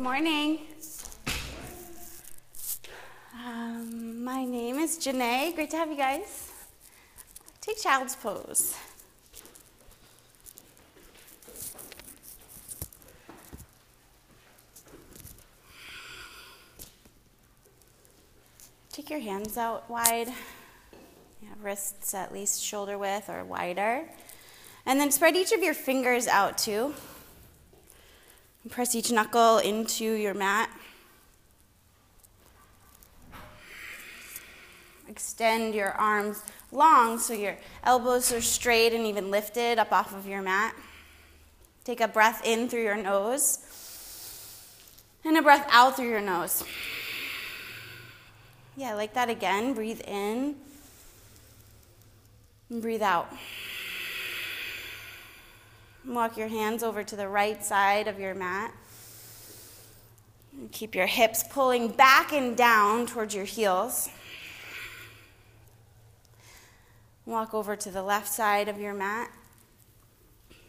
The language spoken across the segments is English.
morning. Um, my name is Janae. Great to have you guys. Take child's pose. Take your hands out wide, yeah, wrists at least shoulder width or wider. And then spread each of your fingers out too. Press each knuckle into your mat. Extend your arms long so your elbows are straight and even lifted up off of your mat. Take a breath in through your nose and a breath out through your nose. Yeah, like that again. Breathe in and breathe out. Walk your hands over to the right side of your mat. Keep your hips pulling back and down towards your heels. Walk over to the left side of your mat.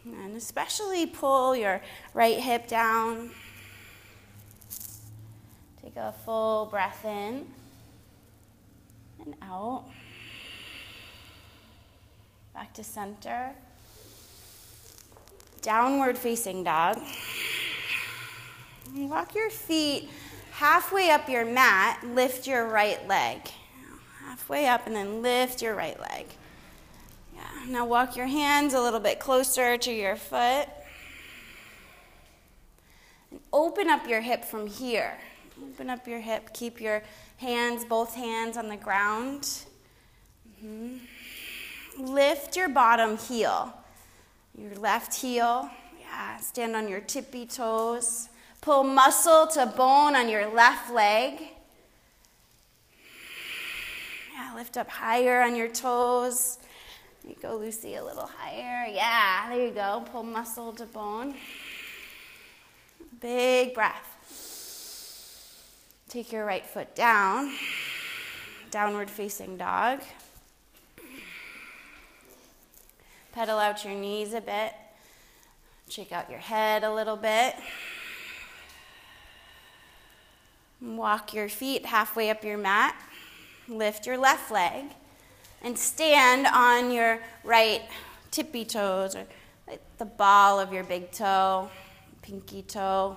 And especially pull your right hip down. Take a full breath in and out. Back to center downward facing dog. Walk your feet halfway up your mat, lift your right leg. Halfway up and then lift your right leg. Yeah. Now walk your hands a little bit closer to your foot. And open up your hip from here. Open up your hip. Keep your hands, both hands on the ground. Mm-hmm. Lift your bottom heel. Your left heel, yeah, stand on your tippy toes. Pull muscle to bone on your left leg. Yeah, lift up higher on your toes. You go, Lucy, a little higher. Yeah, there you go. Pull muscle to bone. Big breath. Take your right foot down, downward facing dog. Pedal out your knees a bit. Shake out your head a little bit. Walk your feet halfway up your mat. Lift your left leg and stand on your right tippy toes or the ball of your big toe, pinky toe.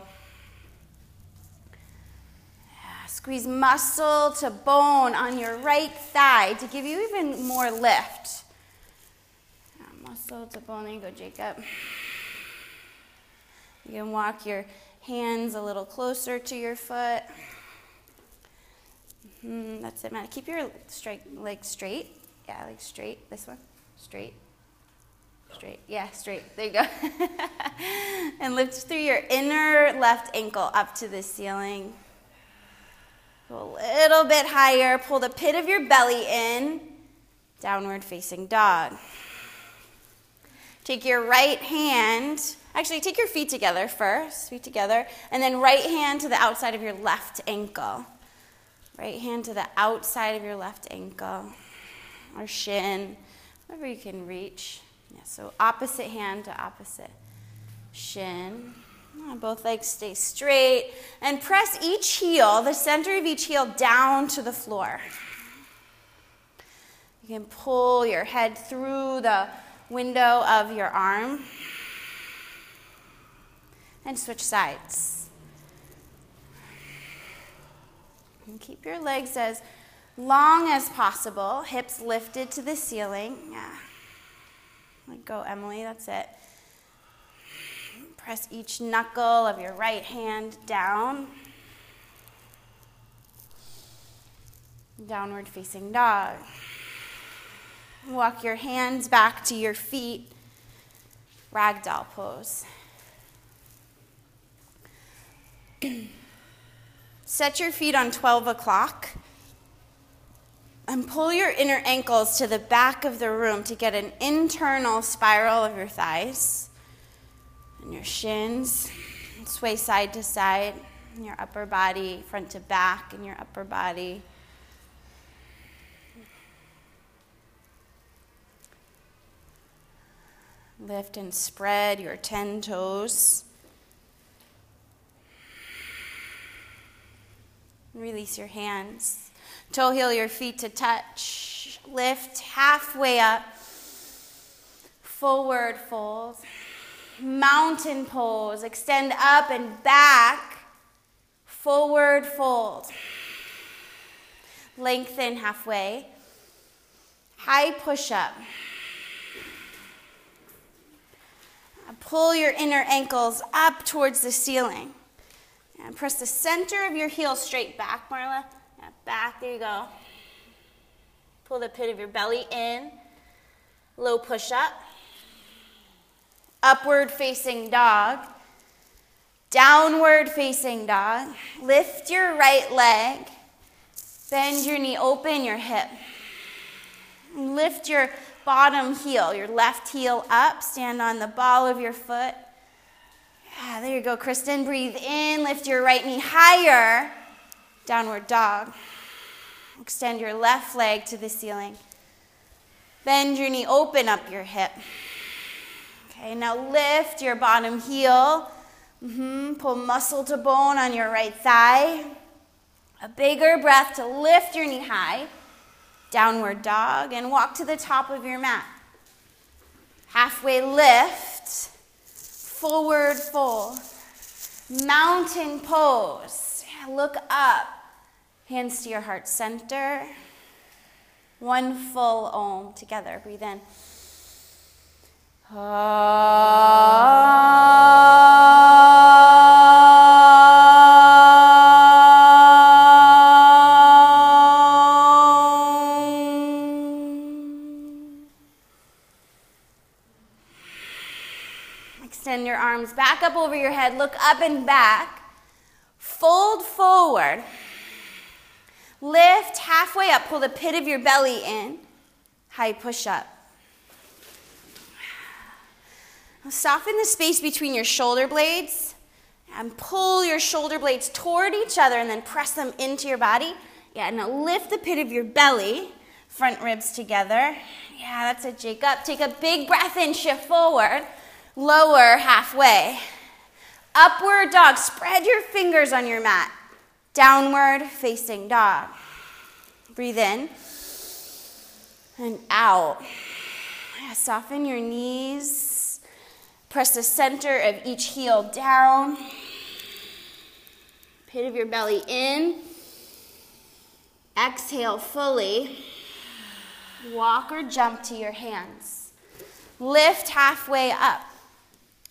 Squeeze muscle to bone on your right thigh to give you even more lift muscle to bone. There go, Jacob. You can walk your hands a little closer to your foot. Mm-hmm, that's it, Matt. Keep your straight leg straight. Yeah, leg straight. This one. Straight. Straight. Yeah, straight. There you go. and lift through your inner left ankle up to the ceiling. Go a little bit higher. Pull the pit of your belly in. Downward facing dog. Take your right hand, actually, take your feet together first, feet together, and then right hand to the outside of your left ankle. Right hand to the outside of your left ankle or shin, wherever you can reach. Yeah, so opposite hand to opposite shin. Both legs stay straight and press each heel, the center of each heel, down to the floor. You can pull your head through the window of your arm and switch sides. And keep your legs as long as possible, hips lifted to the ceiling. Yeah. Let go, Emily, that's it. Press each knuckle of your right hand down. Downward facing dog. Walk your hands back to your feet. Ragdoll pose. Set your feet on 12 o'clock and pull your inner ankles to the back of the room to get an internal spiral of your thighs and your shins. Sway side to side, your upper body, front to back, and your upper body. Lift and spread your 10 toes. Release your hands. Toe heel your feet to touch. Lift halfway up. Forward fold. Mountain pose. Extend up and back. Forward fold. Lengthen halfway. High push up. Pull your inner ankles up towards the ceiling. And press the center of your heel straight back, Marla. Yeah, back, there you go. Pull the pit of your belly in. Low push up. Upward facing dog. Downward facing dog. Lift your right leg. Bend your knee, open your hip. Lift your bottom heel, your left heel up. Stand on the ball of your foot. Yeah, there you go, Kristen. Breathe in, lift your right knee higher. Downward dog. Extend your left leg to the ceiling. Bend your knee, open up your hip. Okay, now lift your bottom heel. Mm-hmm. Pull muscle to bone on your right thigh. A bigger breath to lift your knee high. Downward dog. And walk to the top of your mat. Halfway lift. Forward fold. Mountain pose. Look up. Hands to your heart center. One full om together. Breathe in. Extend head. Look up and back. Fold forward. Lift halfway up. Pull the pit of your belly in. High push up. Soften the space between your shoulder blades and pull your shoulder blades toward each other and then press them into your body. Yeah, now lift the pit of your belly, front ribs together. Yeah, that's it, Jacob. Take a big breath in, shift forward, lower halfway. Upward dog, spread your fingers on your mat. Downward facing dog. Breathe in and out. Soften your knees. Press the center of each heel down. Pit of your belly in. Exhale fully. Walk or jump to your hands. Lift halfway up.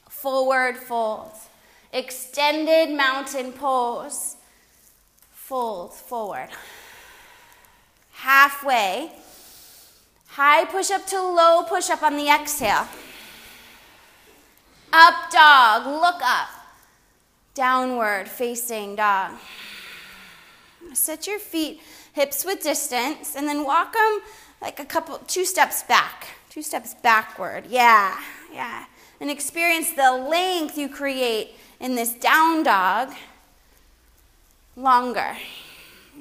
Forward fold. Extended mountain pose. Fold forward. Halfway. High push up to low push up on the exhale. Up dog, look up. Downward facing dog. Set your feet hips with distance and then walk them like a couple, two steps back. Two steps backward. Yeah, yeah. And experience the length you create in this down dog longer.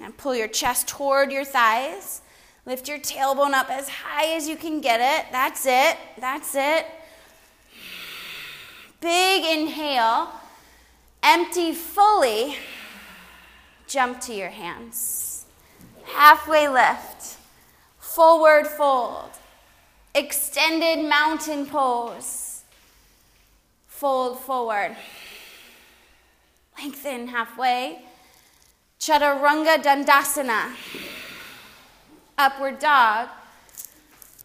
And pull your chest toward your thighs. Lift your tailbone up as high as you can get it. That's it. That's it. Big inhale. Empty fully. Jump to your hands. Halfway lift. Forward fold. Extended mountain pose. Fold forward. Lengthen halfway. Chaturanga Dandasana. Upward dog.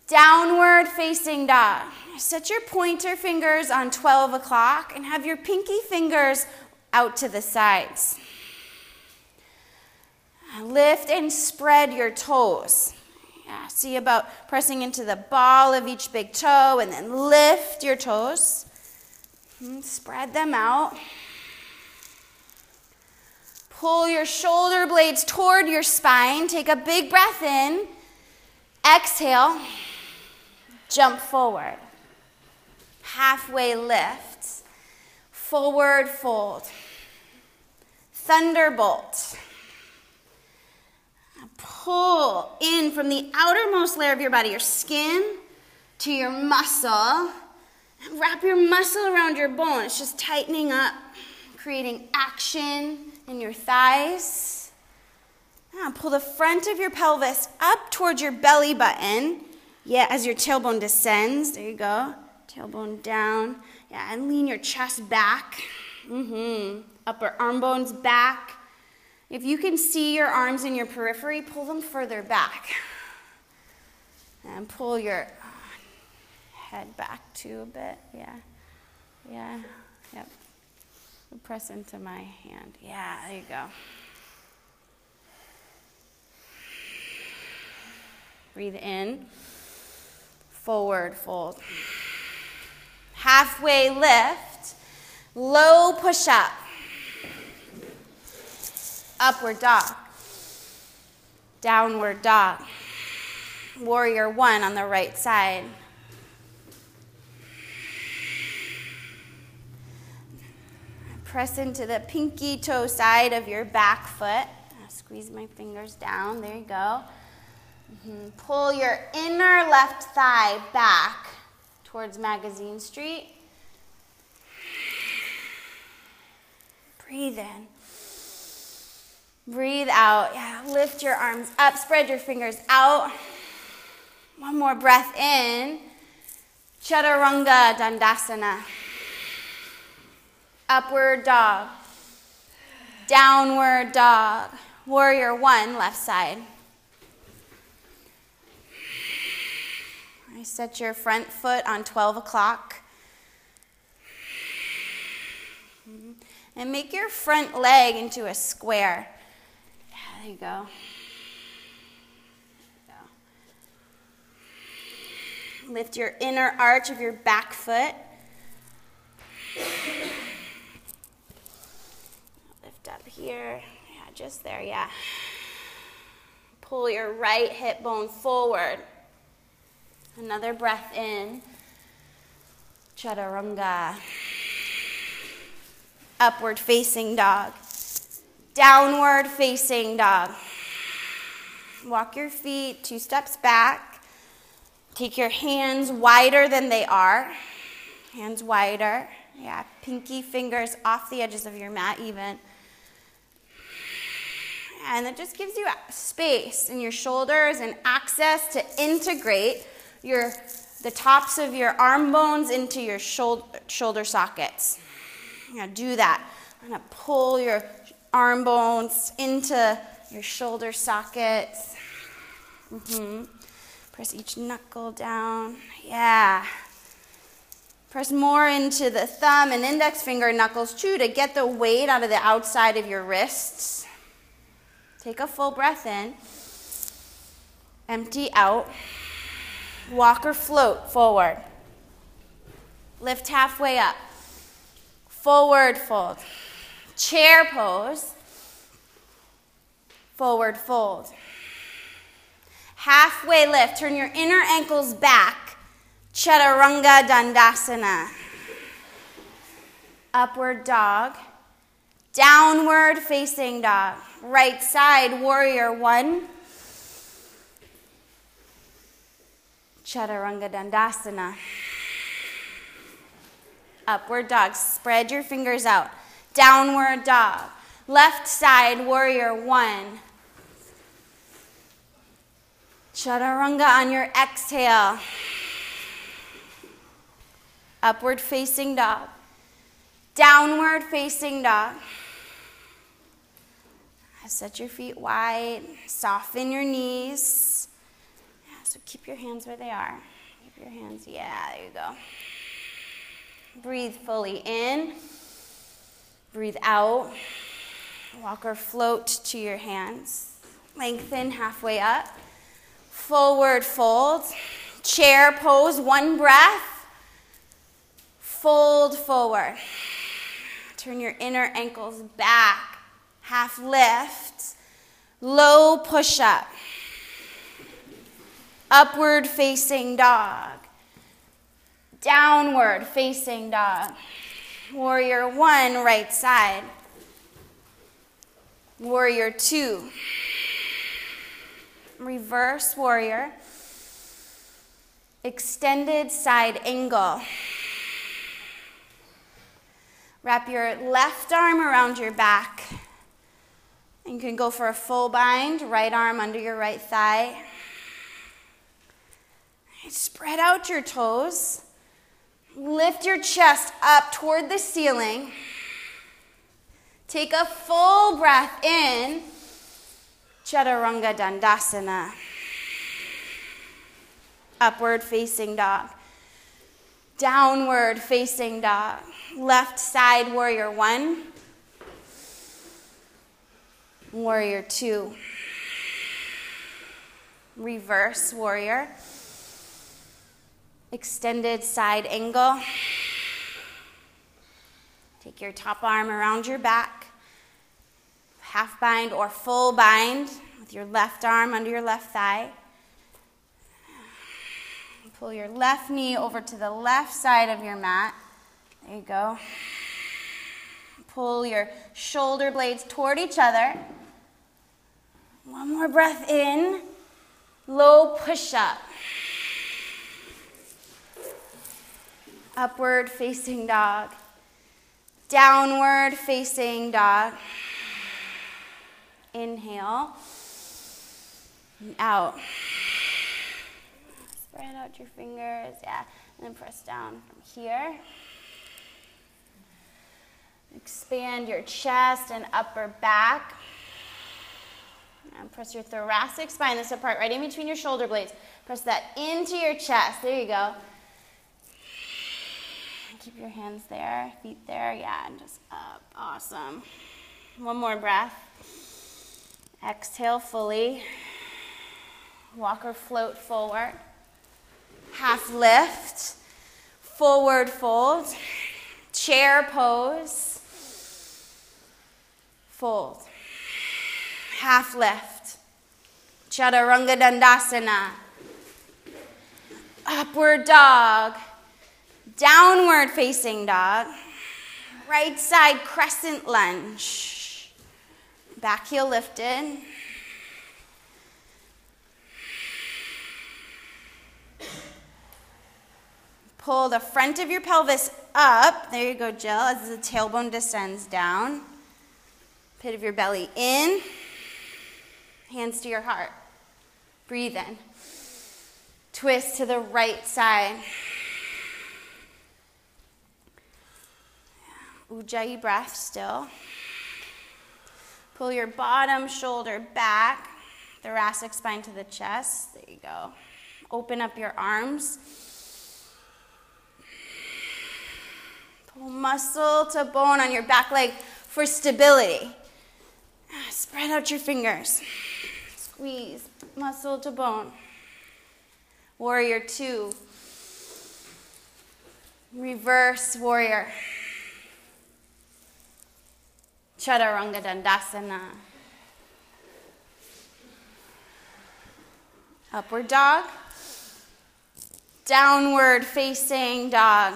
Downward facing dog. Set your pointer fingers on 12 o'clock and have your pinky fingers out to the sides. Lift and spread your toes. Yeah, see about pressing into the ball of each big toe and then lift your toes. And spread them out. Pull your shoulder blades toward your spine. Take a big breath in. Exhale. Jump forward halfway lift, forward fold, thunderbolt. Pull in from the outermost layer of your body, your skin to your muscle. Wrap your muscle around your bone. It's just tightening up, creating action in your thighs. Now pull the front of your pelvis up towards your belly button. Yeah, as your tailbone descends. There you go. Tailbone down. Yeah, and lean your chest back. Mm-hmm. Upper arm bones back. If you can see your arms in your periphery, pull them further back. And pull your head back too a bit. Yeah. Yeah. Press into my hand. Yeah, there you go. Breathe in. Forward fold. Halfway lift. Low push up. Upward dog. Downward dog. Warrior one on the right side. Press into the pinky toe side of your back foot. Squeeze my fingers down. There you go. Mm-hmm. Pull your inner left thigh back towards Magazine Street. Breathe in. Breathe out. Yeah, lift your arms up, spread your fingers out. One more breath in. Chaturanga Dandasana. Upward dog. Downward dog. Warrior one, left side. I set your front foot on 12 o'clock. And make your front leg into a square. There you go. Lift your inner arch of your back foot. Lift up here. Yeah, just there, yeah. Pull your right hip bone forward. Another breath in. Chaturanga. Upward facing dog. Downward facing dog. Walk your feet two steps back. Take your hands wider than they are. Hands wider. Yeah, pinky fingers off the edges of your mat, even. And it just gives you space in your shoulders and access to integrate your the tops of your arm bones into your shoulder, shoulder sockets. Yeah, do that. I'm gonna pull your arm bones into your shoulder sockets. Mm-hmm. Press each knuckle down. Yeah. Press more into the thumb and index finger knuckles too to get the weight out of the outside of your wrists. Take a full breath in. Empty out. Walk or float forward. Lift halfway up. Forward fold. Chair pose. Forward fold. Halfway lift. Turn your inner ankles back. Chaturanga Dandasana. Upward dog. Downward facing dog. Right side, warrior one. Chaturanga Dandasana. Upward dog. Spread your fingers out. Downward dog. Left side, warrior one. Chaturanga on your exhale. Upward facing dog. Downward facing dog. Set your feet wide. Soften your knees. Yeah, so keep your hands where they are. Keep your hands. Yeah, there you go. Breathe fully in. Breathe out. Walk or float to your hands. Lengthen halfway up forward fold. Chair pose, one breath. Fold forward. Turn your inner ankles back. Half lift. Low push up. Upward facing dog. Downward facing dog. Warrior one, right side. Warrior two reverse warrior, extended side angle. Wrap your left arm around your back You can go for a full bind, right arm under your right thigh. Spread out your toes. Lift your chest up toward the ceiling. Take a full breath in. Chaturanga Dandasana. Upward facing dog. Downward facing dog. Left side warrior one. Warrior two. Reverse warrior. Extended side angle. Take your top arm around your back. Half bind or full bind with your left arm under your left thigh. Pull your left knee over to the left side of your mat. There you go. Pull your shoulder blades toward each other. One more breath in. Low push up. Upward facing dog. Downward facing dog. Inhale. And out. Spread out your fingers. Yeah. And then press down from here. Expand your chest and upper back. And press your thoracic spine, this apart, right in between your shoulder blades. Press that into your chest. There you go. Keep your hands there, feet there. Yeah, and just up. Awesome. One more breath. Exhale fully. Walk or float forward. Half lift. Forward fold. Chair pose. Fold half lift. Chaturanga Dandasana. Upward dog. Downward facing dog. Right side crescent lunge. Back heel lifted. Pull the front of your pelvis up. There you go, Jill, as the tailbone descends down. Pit of your belly in. Hands to your heart. Breathe in. Twist to the right side. Ujjayi breath still. Pull your bottom shoulder back, thoracic spine to the chest. There you go. Open up your arms. Pull muscle to bone on your back leg for stability. Spread out your fingers. Squeeze muscle to bone. Warrior two. Reverse warrior. Chaturanga Dandasana. Upward dog. Downward facing dog.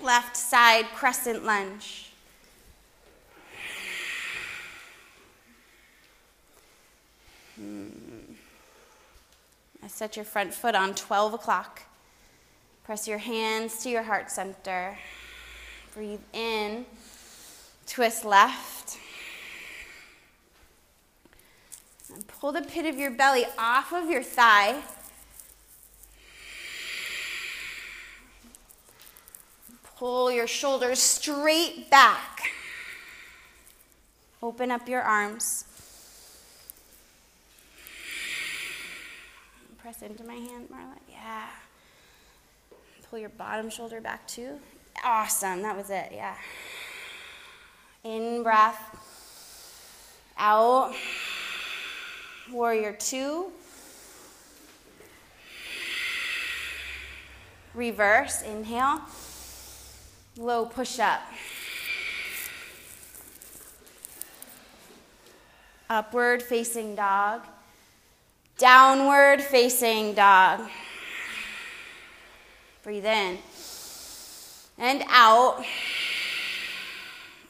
Left side crescent lunge. Mm. Set your front foot on 12 o'clock. Press your hands to your heart center. Breathe in. Twist left. And pull the pit of your belly off of your thigh. Pull your shoulders straight back. Open up your arms. Press into my hand, Marla? Yeah. Pull your bottom shoulder back too. Awesome. That was it. Yeah. In breath. Out. Warrior two. Reverse. Inhale. Low push up. Upward facing dog. Downward facing dog. Breathe in and out.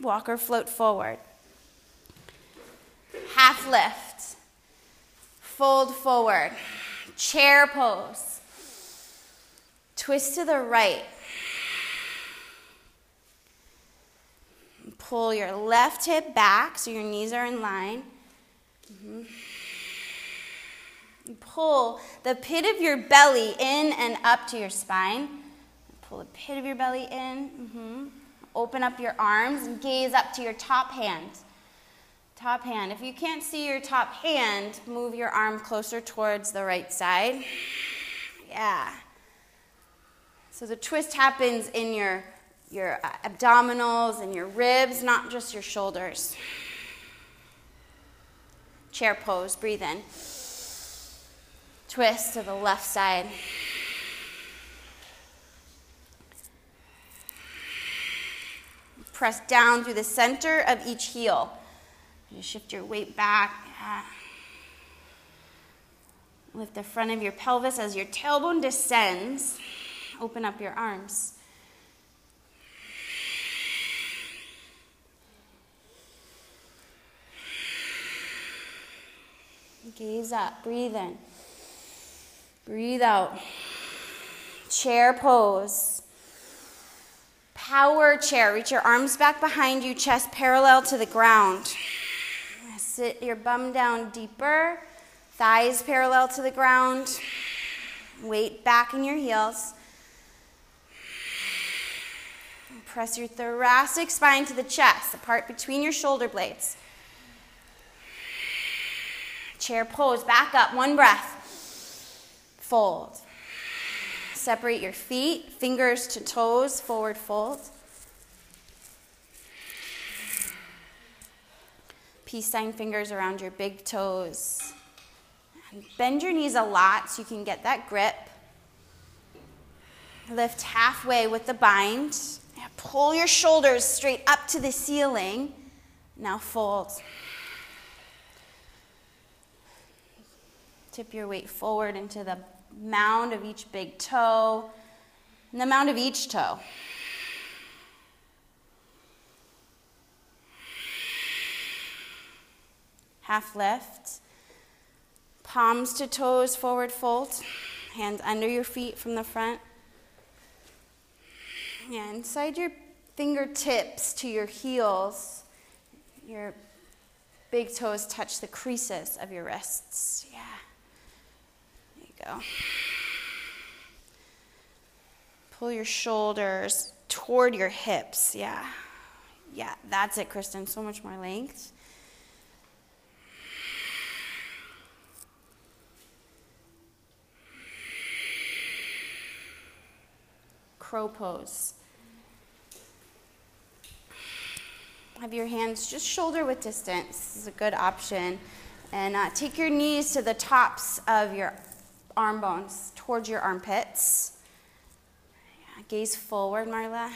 Walk or float forward. Half lift. Fold forward. Chair pose. Twist to the right. Pull your left hip back so your knees are in line. Mm-hmm. Pull the pit of your belly in and up to your spine. Pull the pit of your belly in. Mm-hmm. Open up your arms and gaze up to your top hand. Top hand. If you can't see your top hand, move your arm closer towards the right side. Yeah. So the twist happens in your, your uh, abdominals and your ribs, not just your shoulders. Chair pose, breathe in. Twist to the left side. Press down through the center of each heel. You shift your weight back. Yeah. Lift the front of your pelvis as your tailbone descends. Open up your arms. Gaze up, breathe in. Breathe out. Chair pose. Power chair. Reach your arms back behind you, chest parallel to the ground. Sit your bum down deeper, thighs parallel to the ground. Weight back in your heels. Press your thoracic spine to the chest, the part between your shoulder blades. Chair pose, back up, one breath. Fold. Separate your feet, fingers to toes, forward fold. Peace sign fingers around your big toes. Bend your knees a lot so you can get that grip. Lift halfway with the bind. Pull your shoulders straight up to the ceiling. Now fold. Tip your weight forward into the mound of each big toe and the mound of each toe. half lift. Palms to toes, forward fold. Hands under your feet from the front. Yeah, inside your fingertips to your heels, your big toes touch the creases of your wrists. Yeah. Go. Pull your shoulders toward your hips. Yeah. Yeah, that's it, Kristen. So much more length. crow pose. Have your hands just shoulder width distance. This is a good option. And uh, take your knees to the tops of your arm bones, towards your armpits. Gaze forward, Marla.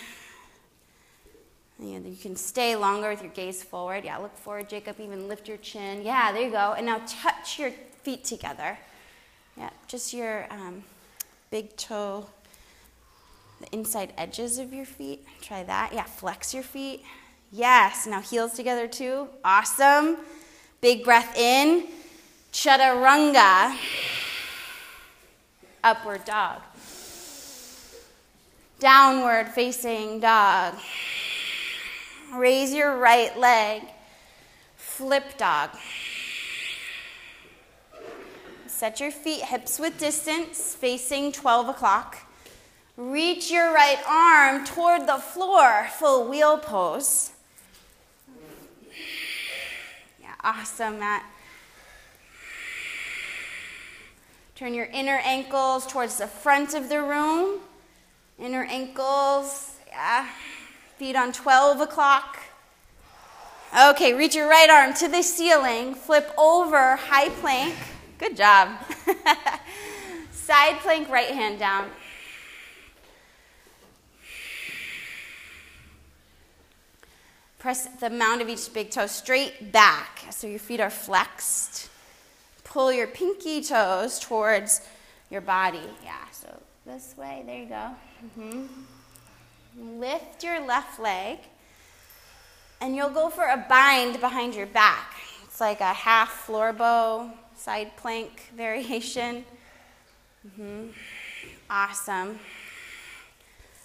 You can stay longer with your gaze forward. Yeah, look forward, Jacob. Even lift your chin. Yeah, there you go. And now touch your feet together. Yeah, just your um, big toe the inside edges of your feet. Try that. Yeah, flex your feet. Yes. Now heels together too. Awesome. Big breath in. Chaturanga. Upward dog. Downward facing dog. Raise your right leg. Flip dog. Set your feet hips width distance, facing 12 o'clock. Reach your right arm toward the floor, full wheel pose. Yeah, awesome, Matt. Turn your inner ankles towards the front of the room. Inner ankles, yeah. Feet on 12 o'clock. Okay, reach your right arm to the ceiling. Flip over, high plank. Good job. Side plank, right hand down. Press the mound of each big toe straight back so your feet are flexed. Pull your pinky toes towards your body. Yeah, so this way. There you go. Mm-hmm. Lift your left leg, and you'll go for a bind behind your back. It's like a half floor bow, side plank variation. Mm-hmm. Awesome.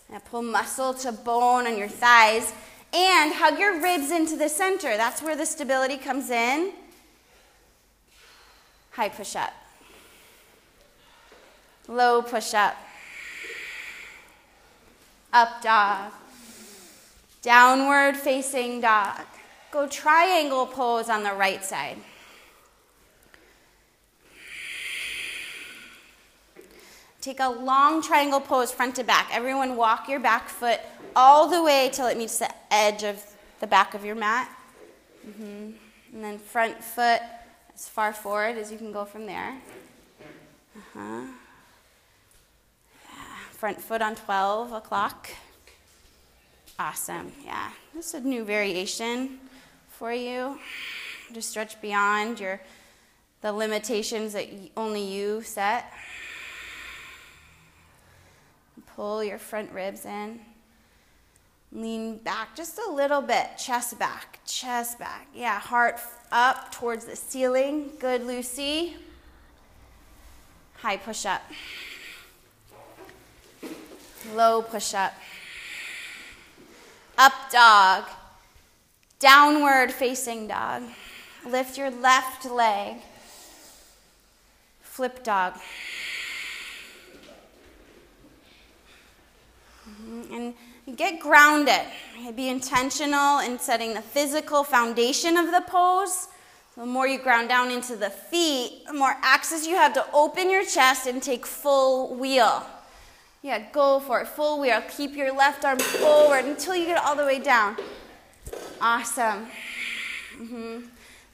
Now pull muscle to bone on your thighs and hug your ribs into the center. That's where the stability comes in. High push up. Low push up. Up dog. Downward facing dog. Go triangle pose on the right side. Take a long triangle pose front to back. Everyone walk your back foot all the way till it meets the edge of the back of your mat. Mm-hmm. And then front foot as far forward as you can go from there. Uh-huh. Yeah. Front foot on 12 o'clock. Awesome. Yeah. This is a new variation for you to stretch beyond your the limitations that only you set. Pull your front ribs in. Lean back just a little bit, chest back, chest back. Yeah, heart up towards the ceiling. Good, Lucy. High push up. Low push up. Up dog. Downward facing dog. Lift your left leg. Flip dog. Mm-hmm. And get grounded. Be intentional in setting the physical foundation of the pose. The more you ground down into the feet, the more access you have to open your chest and take full wheel. Yeah, go for it. Full wheel. Keep your left arm forward until you get all the way down. Awesome. Mm-hmm.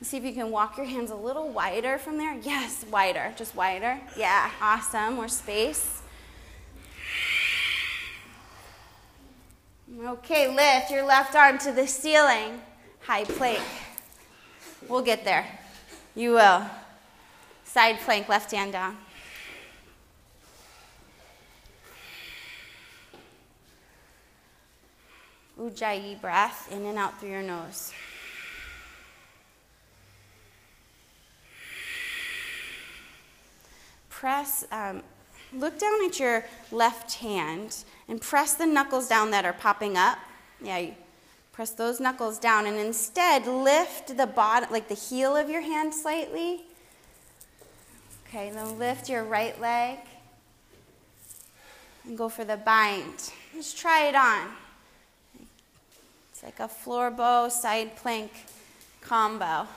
See if you can walk your hands a little wider from there. Yes, wider. Just wider. Yeah, awesome. More space. Okay, lift your left arm to the ceiling. High plank. We'll get there. You will. Side plank, left hand down. Ujjayi breath in and out through your nose. Press, um, look down at your left hand and press the knuckles down that are popping up. Yeah, press those knuckles down and instead lift the bottom, like the heel of your hand slightly. Okay, then lift your right leg and go for the bind. Just try it on. It's like a floor bow, side plank combo.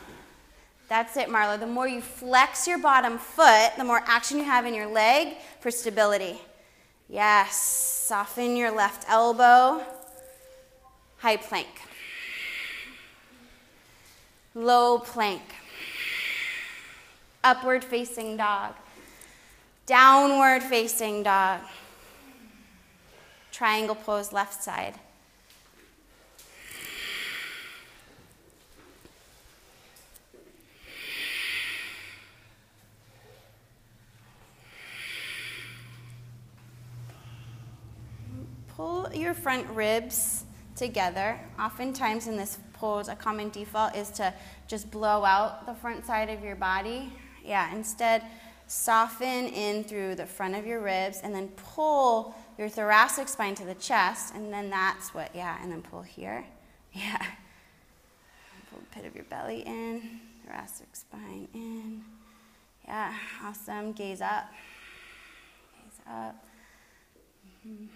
That's it, Marla. The more you flex your bottom foot, the more action you have in your leg for stability. Yes. Soften your left elbow. High plank. Low plank. Upward facing dog. Downward facing dog. Triangle pose left side. Pull your front ribs together. Oftentimes in this pose, a common default is to just blow out the front side of your body. Yeah, instead, soften in through the front of your ribs and then pull your thoracic spine to the chest, and then that's what, yeah, and then pull here. Yeah. Pull the pit of your belly in, thoracic spine in. Yeah, awesome. Gaze up. Gaze up. Mm-hmm.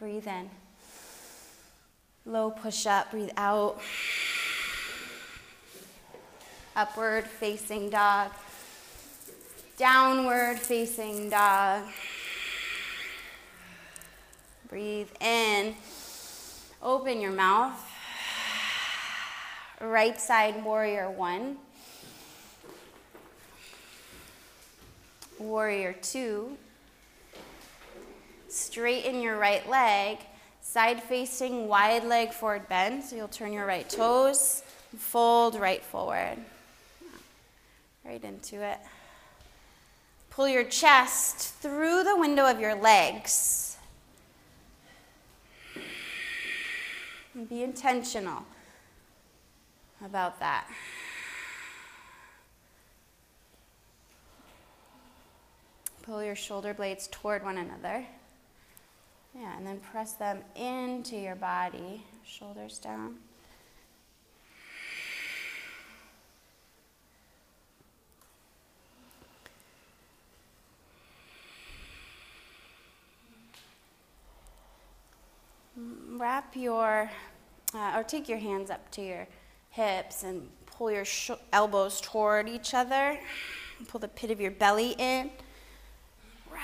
Breathe in. Low push up, breathe out. Upward facing dog. Downward facing dog. Breathe in. Open your mouth. Right side warrior one. Warrior two. Straighten your right leg, side facing wide leg forward bend. So you'll turn your right toes, fold right forward. Right into it. Pull your chest through the window of your legs. And be intentional about that. Pull your shoulder blades toward one another. Yeah, and then press them into your body, shoulders down. Wrap your, uh, or take your hands up to your hips and pull your elbows toward each other. Pull the pit of your belly in.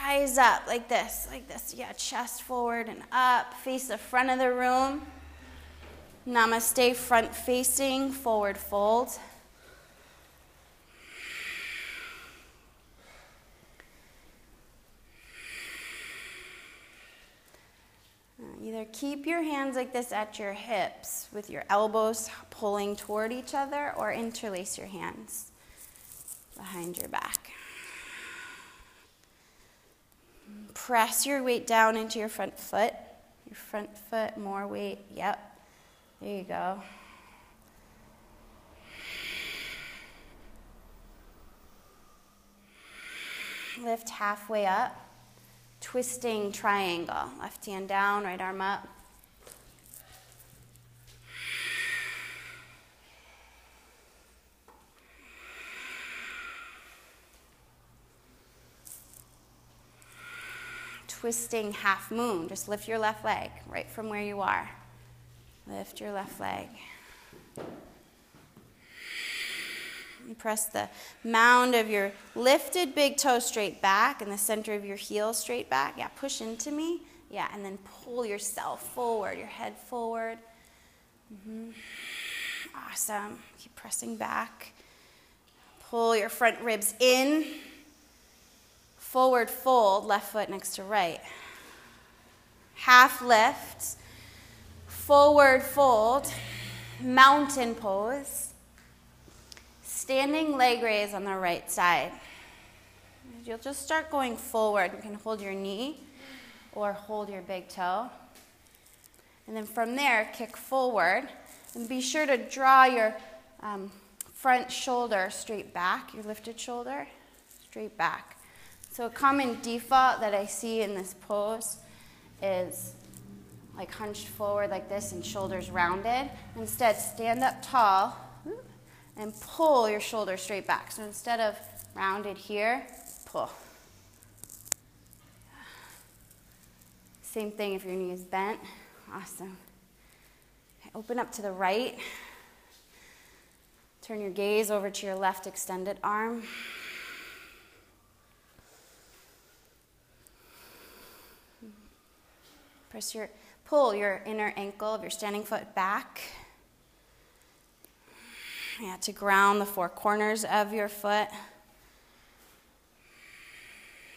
Rise up like this, like this. Yeah, chest forward and up. Face the front of the room. Namaste, front facing, forward fold. Either keep your hands like this at your hips with your elbows pulling toward each other or interlace your hands behind your back. Press your weight down into your front foot. Your front foot, more weight. Yep. There you go. Lift halfway up twisting triangle. Left hand down, right arm up. Twisting half moon. Just lift your left leg right from where you are. Lift your left leg. You press the mound of your lifted big toe straight back and the center of your heel straight back. Yeah, push into me. Yeah, and then pull yourself forward, your head forward. Mm-hmm. Awesome. Keep pressing back. Pull your front ribs in. Forward fold, left foot next to right. Half lift. Forward fold. Mountain pose. Standing leg raise on the right side. You'll just start going forward. You can hold your knee or hold your big toe. And then from there, kick forward. And be sure to draw your um, front shoulder straight back, your lifted shoulder straight back. So, a common default that I see in this pose is like hunched forward like this and shoulders rounded. Instead, stand up tall and pull your shoulders straight back. So instead of rounded here, pull. Same thing if your knee is bent. Awesome. Okay, open up to the right. Turn your gaze over to your left extended arm. Press your pull your inner ankle of your standing foot back. Yeah, to ground the four corners of your foot.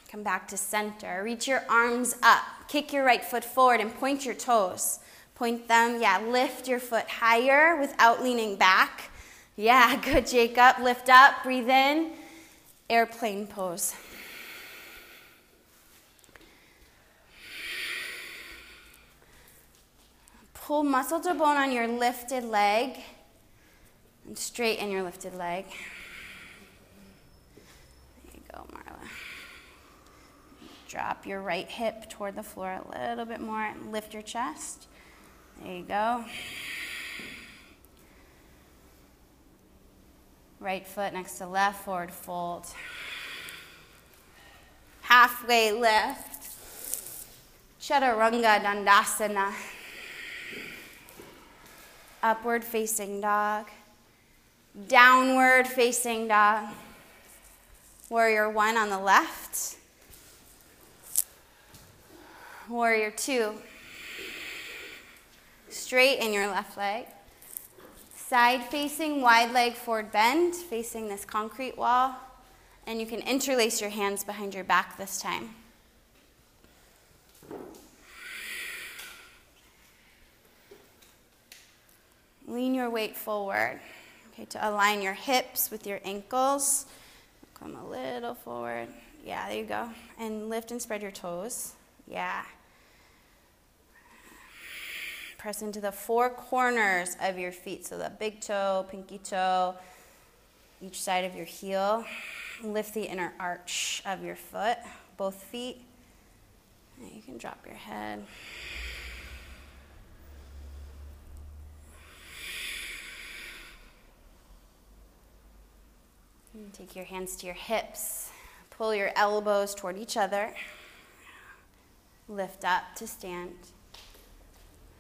Come back to center. Reach your arms up. Kick your right foot forward and point your toes. Point them, yeah, lift your foot higher without leaning back. Yeah, good, Jacob. Lift up, breathe in. Airplane pose. Pull muscle to bone on your lifted leg. And straighten your lifted leg. There you go, Marla. Drop your right hip toward the floor a little bit more and lift your chest. There you go. Right foot next to left, forward fold. Halfway lift. Chaturanga Dandasana. Upward facing dog downward facing dog. Warrior one on the left. Warrior two. Straighten your left leg. Side facing, wide leg forward bend, facing this concrete wall. And you can interlace your hands behind your back this time. Lean your weight forward. Okay, to align your hips with your ankles. Come a little forward. Yeah, there you go. And lift and spread your toes. Yeah. Press into the four corners of your feet. So the big toe, pinky toe, each side of your heel. Lift the inner arch of your foot, both feet. And you can drop your head. Take your hands to your hips. Pull your elbows toward each other. Lift up to stand.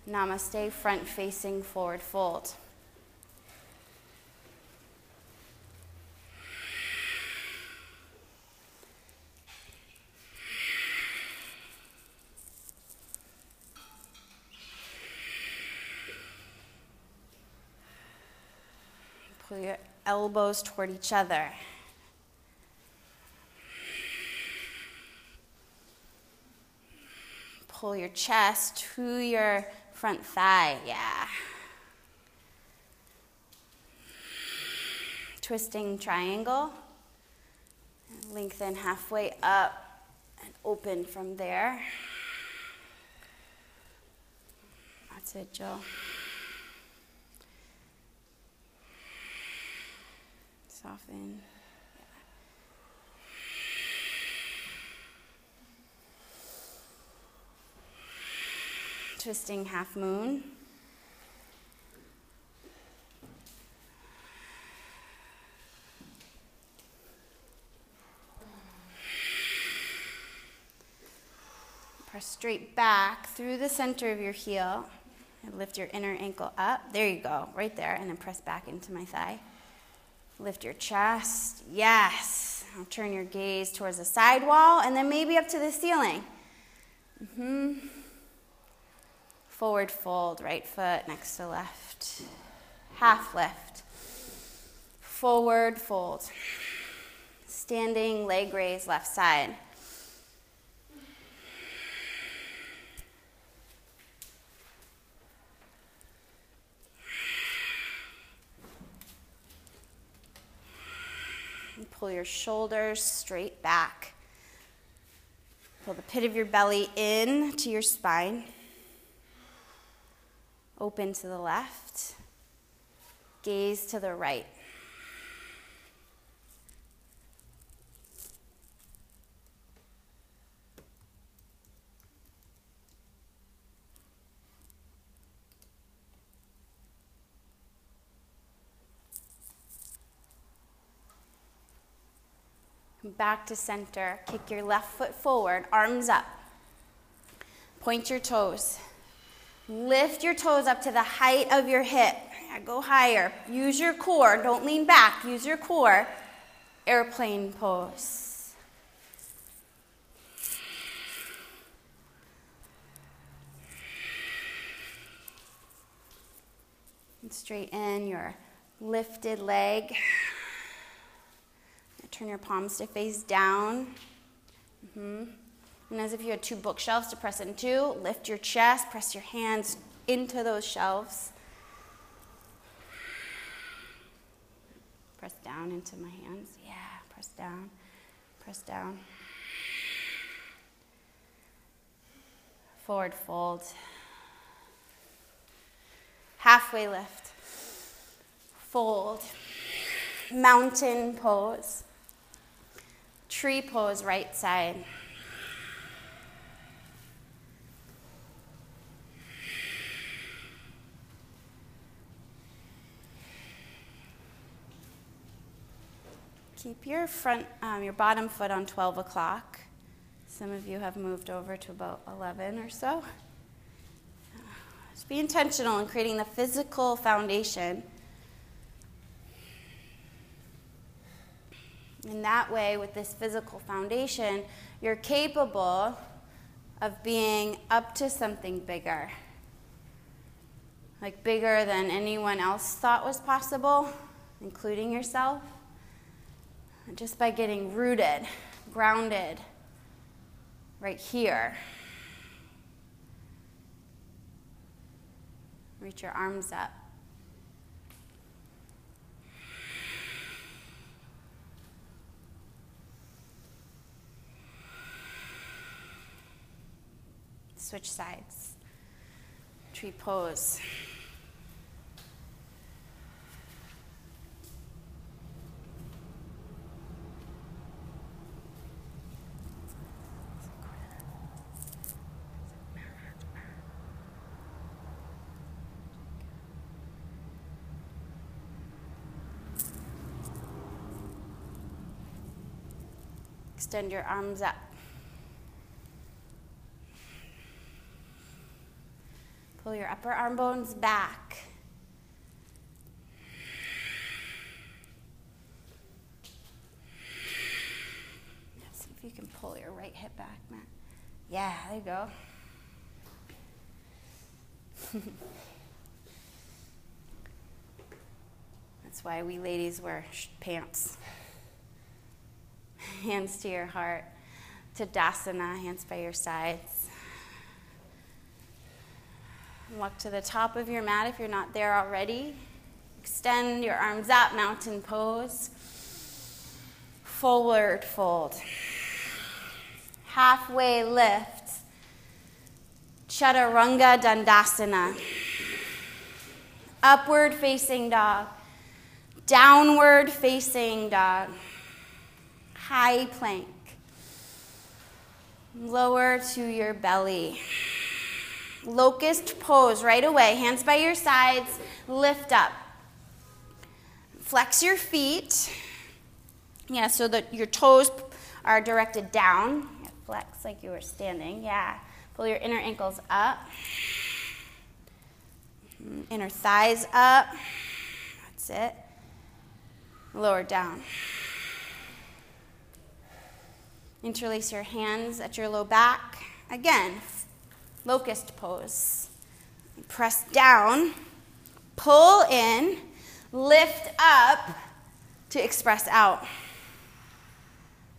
Namaste, front facing forward fold. Pull your elbows toward each other. Pull your chest to your front thigh. Yeah. Twisting triangle. Lengthen halfway up and open from there. That's it, Joe. Soften. Twisting half moon. Press straight back through the center of your heel and lift your inner ankle up. There you go, right there, and then press back into my thigh. Lift your chest. Yes. Turn your gaze towards the side wall and then maybe up to the ceiling. Mm-hmm. Forward fold, right foot next to left. Half lift. Forward fold. Standing leg raise left side. Pull your shoulders straight back. Pull the pit of your belly in to your spine. Open to the left. Gaze to the right. Back to center. Kick your left foot forward, arms up. Point your toes. Lift your toes up to the height of your hip. Go higher. Use your core. Don't lean back. Use your core. Airplane pose. And straighten your lifted leg. Turn your palms to face down. Mm-hmm. And as if you had two bookshelves to press into, lift your chest, press your hands into those shelves. Press down into my hands. Yeah, press down, press down. Forward fold. Halfway lift. Fold. Mountain pose. Tree pose, right side. Keep your front, um, your bottom foot on 12 o'clock. Some of you have moved over to about 11 or so. Just be intentional in creating the physical foundation. In that way, with this physical foundation, you're capable of being up to something bigger. Like bigger than anyone else thought was possible, including yourself just by getting rooted, grounded right here. Reach your arms up. Switch sides. Tree pose. Extend your arms up. Pull your upper arm bones back. Let's see if you can pull your right hip back, Matt. Yeah, there you go. That's why we ladies wear pants. Hands to your heart. Tadasana, hands by your sides. Walk to the top of your mat if you're not there already. Extend your arms up, mountain pose. Forward fold. Halfway lift. Chaturanga Dandasana. Upward facing dog. Downward facing dog. High plank. Lower to your belly. Locust pose right away. Hands by your sides. Lift up. Flex your feet. Yeah, so that your toes are directed down. Flex like you were standing. Yeah. Pull your inner ankles up. Mm, inner thighs up. That's it. Lower down. Interlace your hands at your low back. Again, locust pose. Press down, pull in, lift up to express out.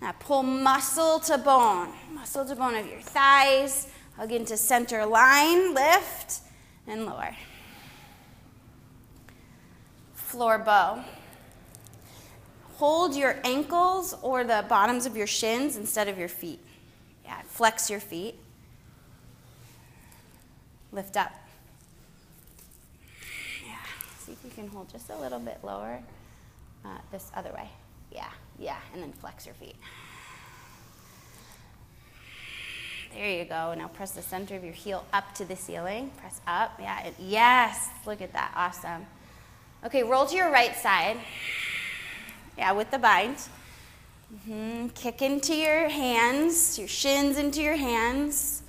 Now pull muscle to bone, muscle to bone of your thighs, hug into center line, lift and lower. Floor bow. Hold your ankles or the bottoms of your shins instead of your feet. Yeah, flex your feet. Lift up. Yeah, see if you can hold just a little bit lower. Uh, this other way. Yeah, yeah, and then flex your feet. There you go. Now press the center of your heel up to the ceiling. Press up. Yeah, it, yes. Look at that. Awesome. Okay, roll to your right side. Yeah, with the bind. Mm-hmm. Kick into your hands, your shins into your hands.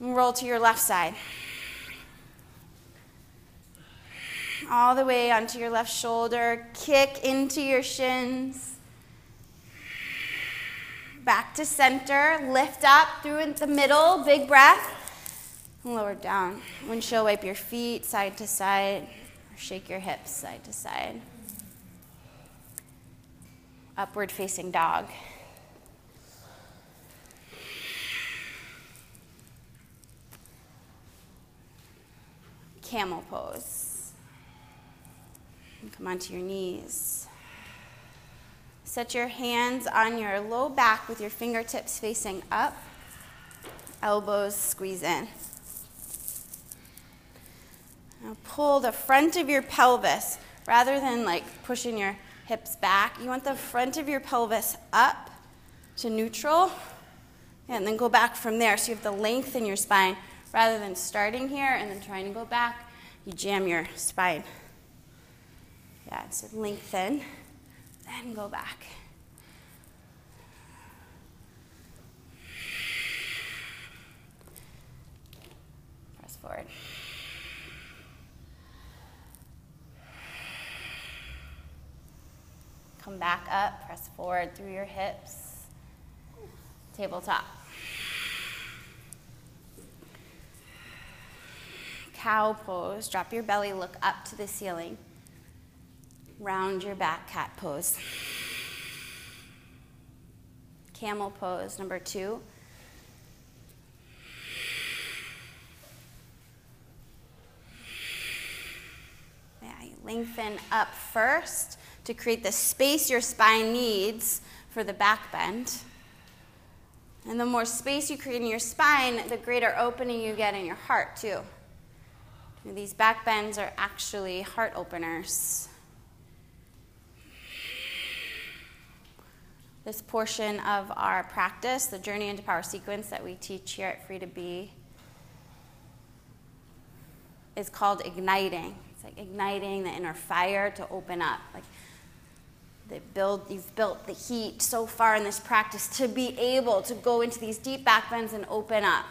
And roll to your left side. All the way onto your left shoulder. Kick into your shins. Back to center. Lift up through the middle. Big breath. Lower down. Windshield wipe your feet side to side. Shake your hips side to side. Upward facing dog. Camel pose. Come onto your knees. Set your hands on your low back with your fingertips facing up. Elbows squeeze in. Now pull the front of your pelvis rather than like pushing your hips back. You want the front of your pelvis up to neutral and then go back from there. So you have the length in your spine rather than starting here and then trying to go back. You jam your spine. Yeah, so lengthen, then go back. Press forward. Come back up, press forward through your hips. Tabletop. Cow pose. Drop your belly, look up to the ceiling. Round your back, cat pose. Camel pose, number two. Yeah, lengthen up first to create the space your spine needs for the back bend. And the more space you create in your spine, the greater opening you get in your heart, too. These back bends are actually heart openers. This portion of our practice, the Journey into Power sequence that we teach here at Free to Be, is called igniting. It's like igniting the inner fire to open up. Like they build, you've built the heat so far in this practice to be able to go into these deep back bends and open up.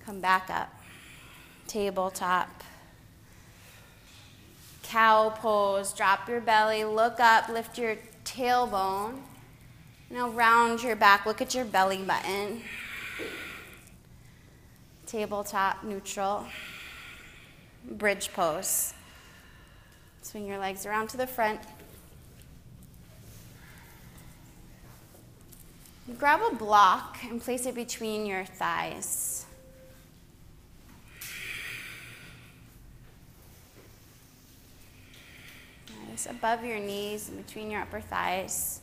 Come back up. Tabletop. Cow pose. Drop your belly. Look up. Lift your tailbone. Now round your back. Look at your belly button. Tabletop neutral. Bridge pose. Swing your legs around to the front. Grab a block and place it between your thighs. Above your knees and between your upper thighs.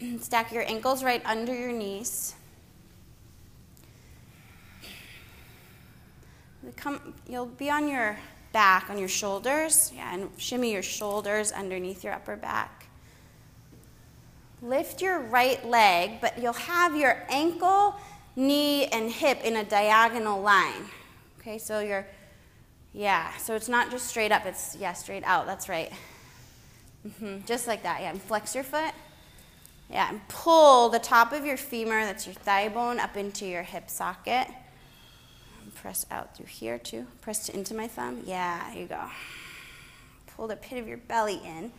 Stack your ankles right under your knees. You'll be on your back, on your shoulders. Yeah, and shimmy your shoulders underneath your upper back. Lift your right leg, but you'll have your ankle, knee, and hip in a diagonal line. Okay, so you're, yeah, so it's not just straight up, it's, yeah, straight out. That's right. Mm-hmm. Just like that, yeah. And flex your foot. Yeah, and pull the top of your femur, that's your thigh bone, up into your hip socket. Press out through here too. Press into my thumb. Yeah, you go. Pull the pit of your belly in.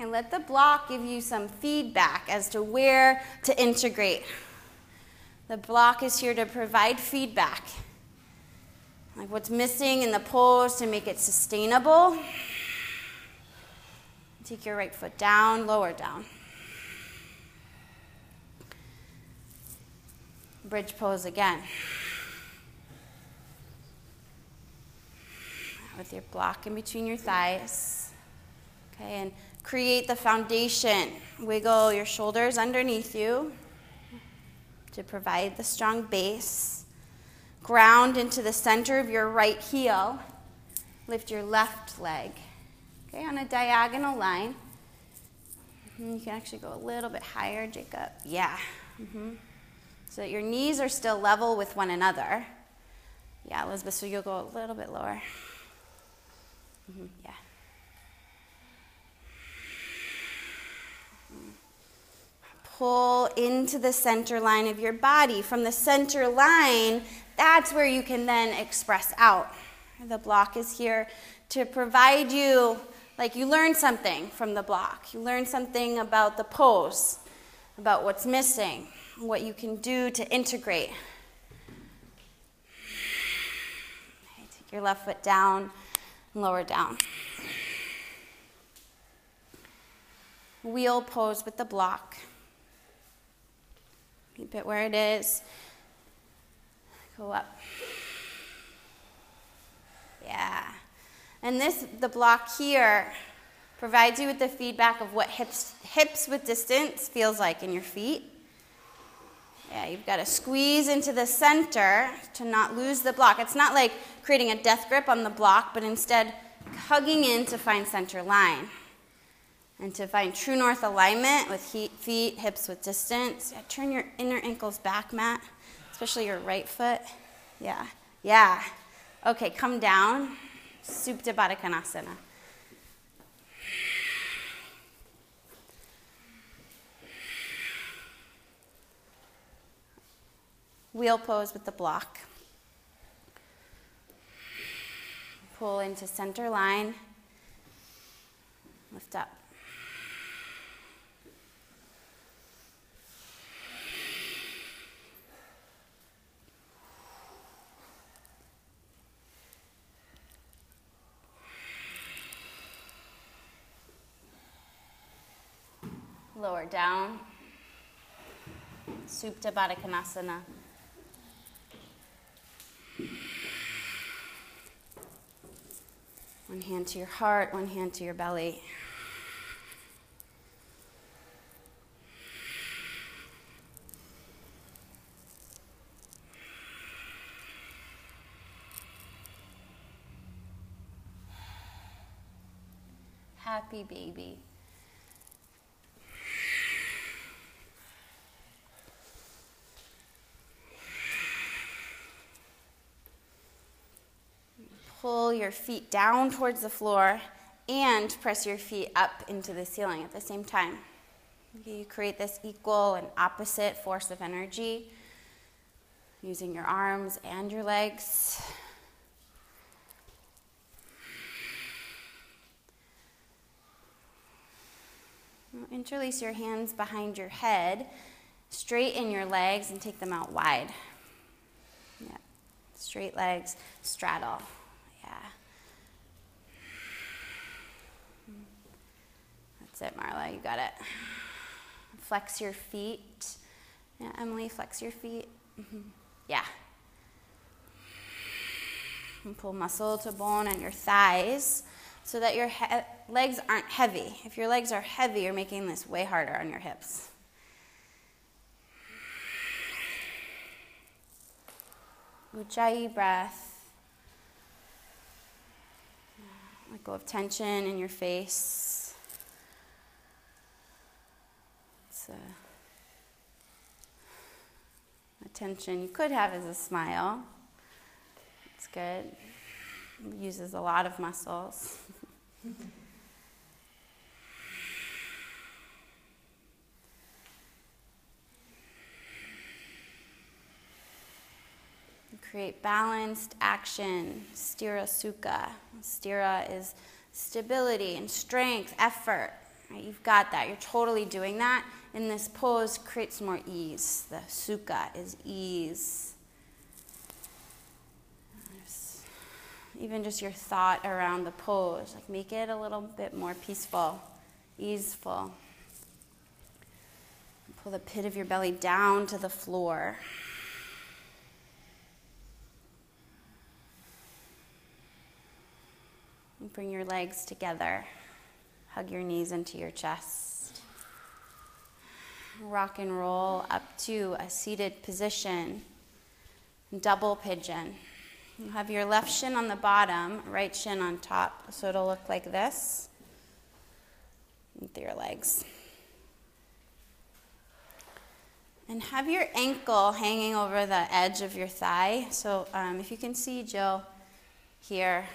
And let the block give you some feedback as to where to integrate. The block is here to provide feedback. Like what's missing in the pose to make it sustainable. Take your right foot down, lower down. Bridge pose again. With your block in between your thighs. Okay, and create the foundation. Wiggle your shoulders underneath you to provide the strong base. Ground into the center of your right heel. Lift your left leg. Okay, on a diagonal line. Mm-hmm, you can actually go a little bit higher, Jacob. Yeah. Mm-hmm. So that your knees are still level with one another. Yeah, Elizabeth, so you'll go a little bit lower. Mm-hmm. Yeah. pull into the center line of your body. From the center line, that's where you can then express out. The block is here to provide you, like you learn something from the block. You learn something about the pose, about what's missing, what you can do to integrate. Okay, take your left foot down and lower down. Wheel pose with the block. Keep it where it is. Go up. Yeah. And this, the block here, provides you with the feedback of what hips, hips with distance feels like in your feet. Yeah, you've got to squeeze into the center to not lose the block. It's not like creating a death grip on the block, but instead hugging in to find center line. And to find true north alignment with feet, hips with distance, yeah, turn your inner ankles back, Matt, especially your right foot. Yeah, yeah. Okay, come down. Supta Baddha. Wheel pose with the block. Pull into center line. Lift up. Lower down. Supta Baddha Konasana. One hand to your heart, one hand to your belly. Happy baby. pull your feet down towards the floor and press your feet up into the ceiling at the same time. You create this equal and opposite force of energy. using your arms and your legs. Interlace your hands behind your head, straighten your legs, and take them out wide. Yeah. Straight legs, straddle. Yeah. That's it, Marla. You got it. Flex your feet. Yeah, Emily, flex your feet. Mm-hmm. Yeah. And pull muscle to bone on your thighs so that your legs aren't heavy. If your legs are heavy, you're making this way harder on your hips. Ujjayi breath. Let go of tension in your face. It's a, a tension you could have as a smile. It's good. It uses a lot of muscles. create balanced action, sthira sukha. Sthira is stability and strength, effort. Right? You've got that. You're totally doing that. In this pose, creates more ease. The sukha is ease. Even just your thought around the pose, like make it a little bit more peaceful, easeful. Pull the pit of your belly down to the floor. Bring your legs together. Hug your knees into your chest. Rock and roll up to a seated position. Double pigeon. You have your left shin on the bottom, right shin on top. So it'll look like this with your legs. And have your ankle hanging over the edge of your thigh. So um, if you can see Jill here,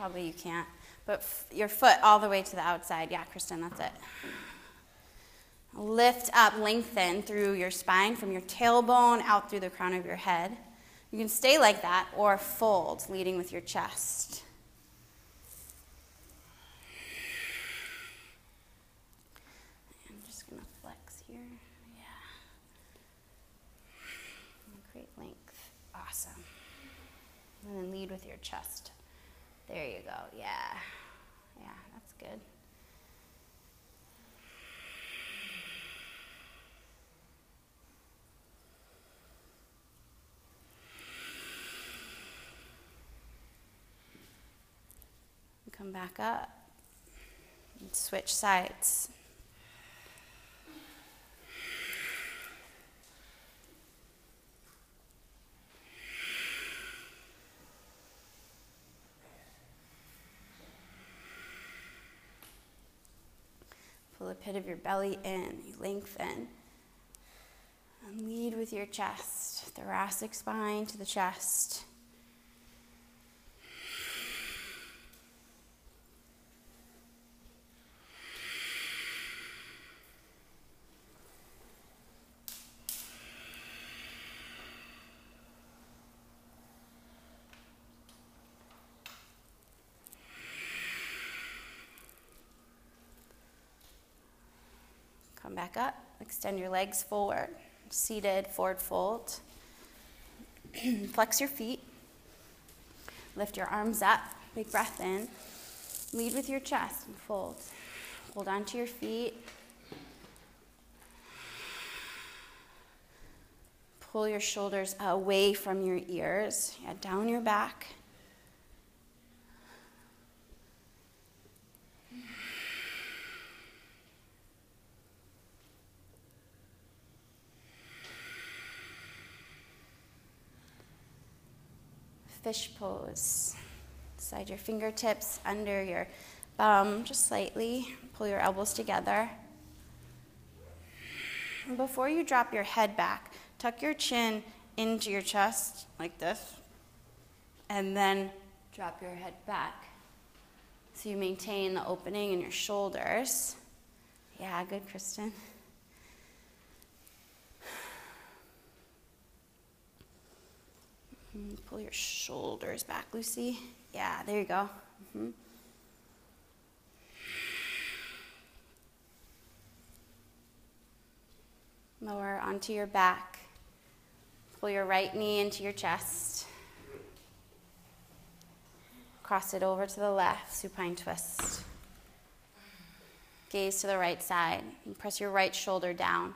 Probably you can't. But your foot all the way to the outside. Yeah, Kristen, that's it. Lift up, lengthen through your spine from your tailbone out through the crown of your head. You can stay like that or fold, leading with your chest. I'm just going to flex here. Yeah. Length. Awesome. And then lead with your chest. There you go. Yeah. Yeah, that's good. Come back up. And switch sides. Pull the pit of your belly in, you lengthen. And lead with your chest, thoracic spine to the chest. Come back up, extend your legs forward, seated, forward fold. Flex your feet, lift your arms up, big breath in. Lead with your chest and fold. Hold on to your feet. Pull your shoulders away from your ears, yeah, down your back. Fish pose. Slide your fingertips under your bum just slightly. Pull your elbows together. Before you drop your head back, tuck your chin into your chest like this. And then drop your head back. So you maintain the opening in your shoulders. Yeah, good, Kristen. And mm, pull your shoulders back, Lucy. Yeah, there you go. Mm-hmm. Lower onto your back. Pull your right knee into your chest. Cross it over to the left, supine twist. Gaze to the right side and press your right shoulder down.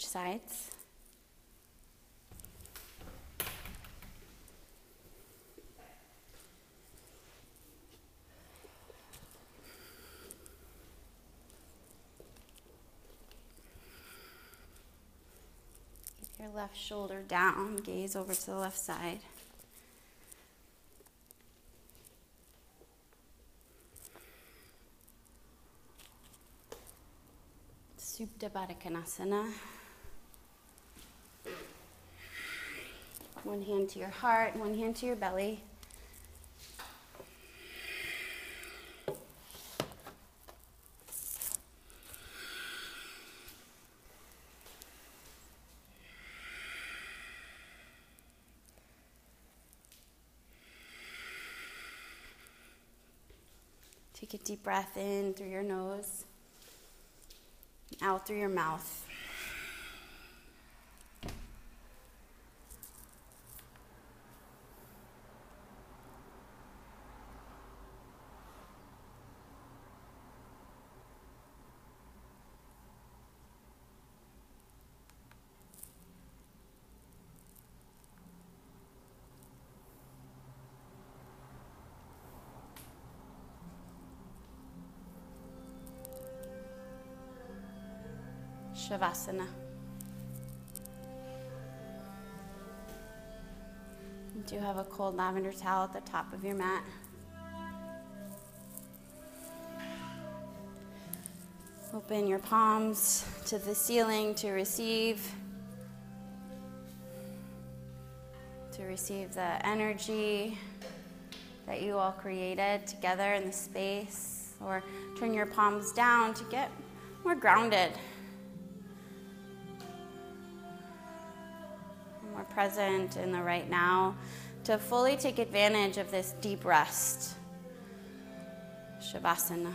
Switch sides. Keep your left shoulder down, gaze over to the left side. Supta Konasana. One hand to your heart, one hand to your belly. Take a deep breath in through your nose, out through your mouth. Shavasana. You do have a cold lavender towel at the top of your mat. Open your palms to the ceiling to receive. To receive the energy that you all created together in the space, or turn your palms down to get more grounded. Present in the right now to fully take advantage of this deep rest. Shavasana.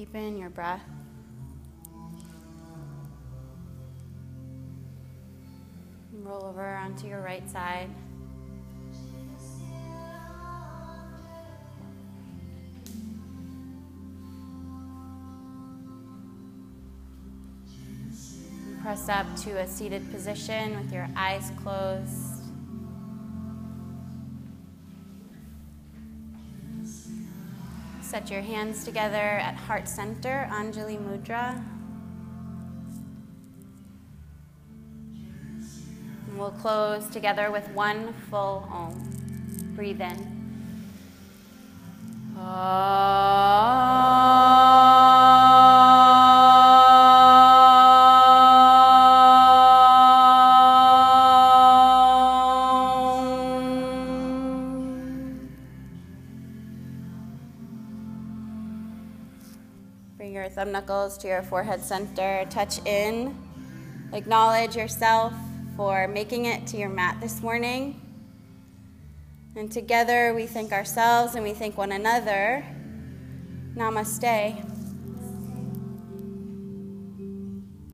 Deepen your breath. Roll over onto your right side. Press up to a seated position with your eyes closed. Set your hands together at heart center, Anjali Mudra. And we'll close together with one full Om. Breathe in. Bring knuckles to your forehead center. Touch in. Acknowledge yourself for making it to your mat this morning. And together we thank ourselves and we thank one another. Namaste.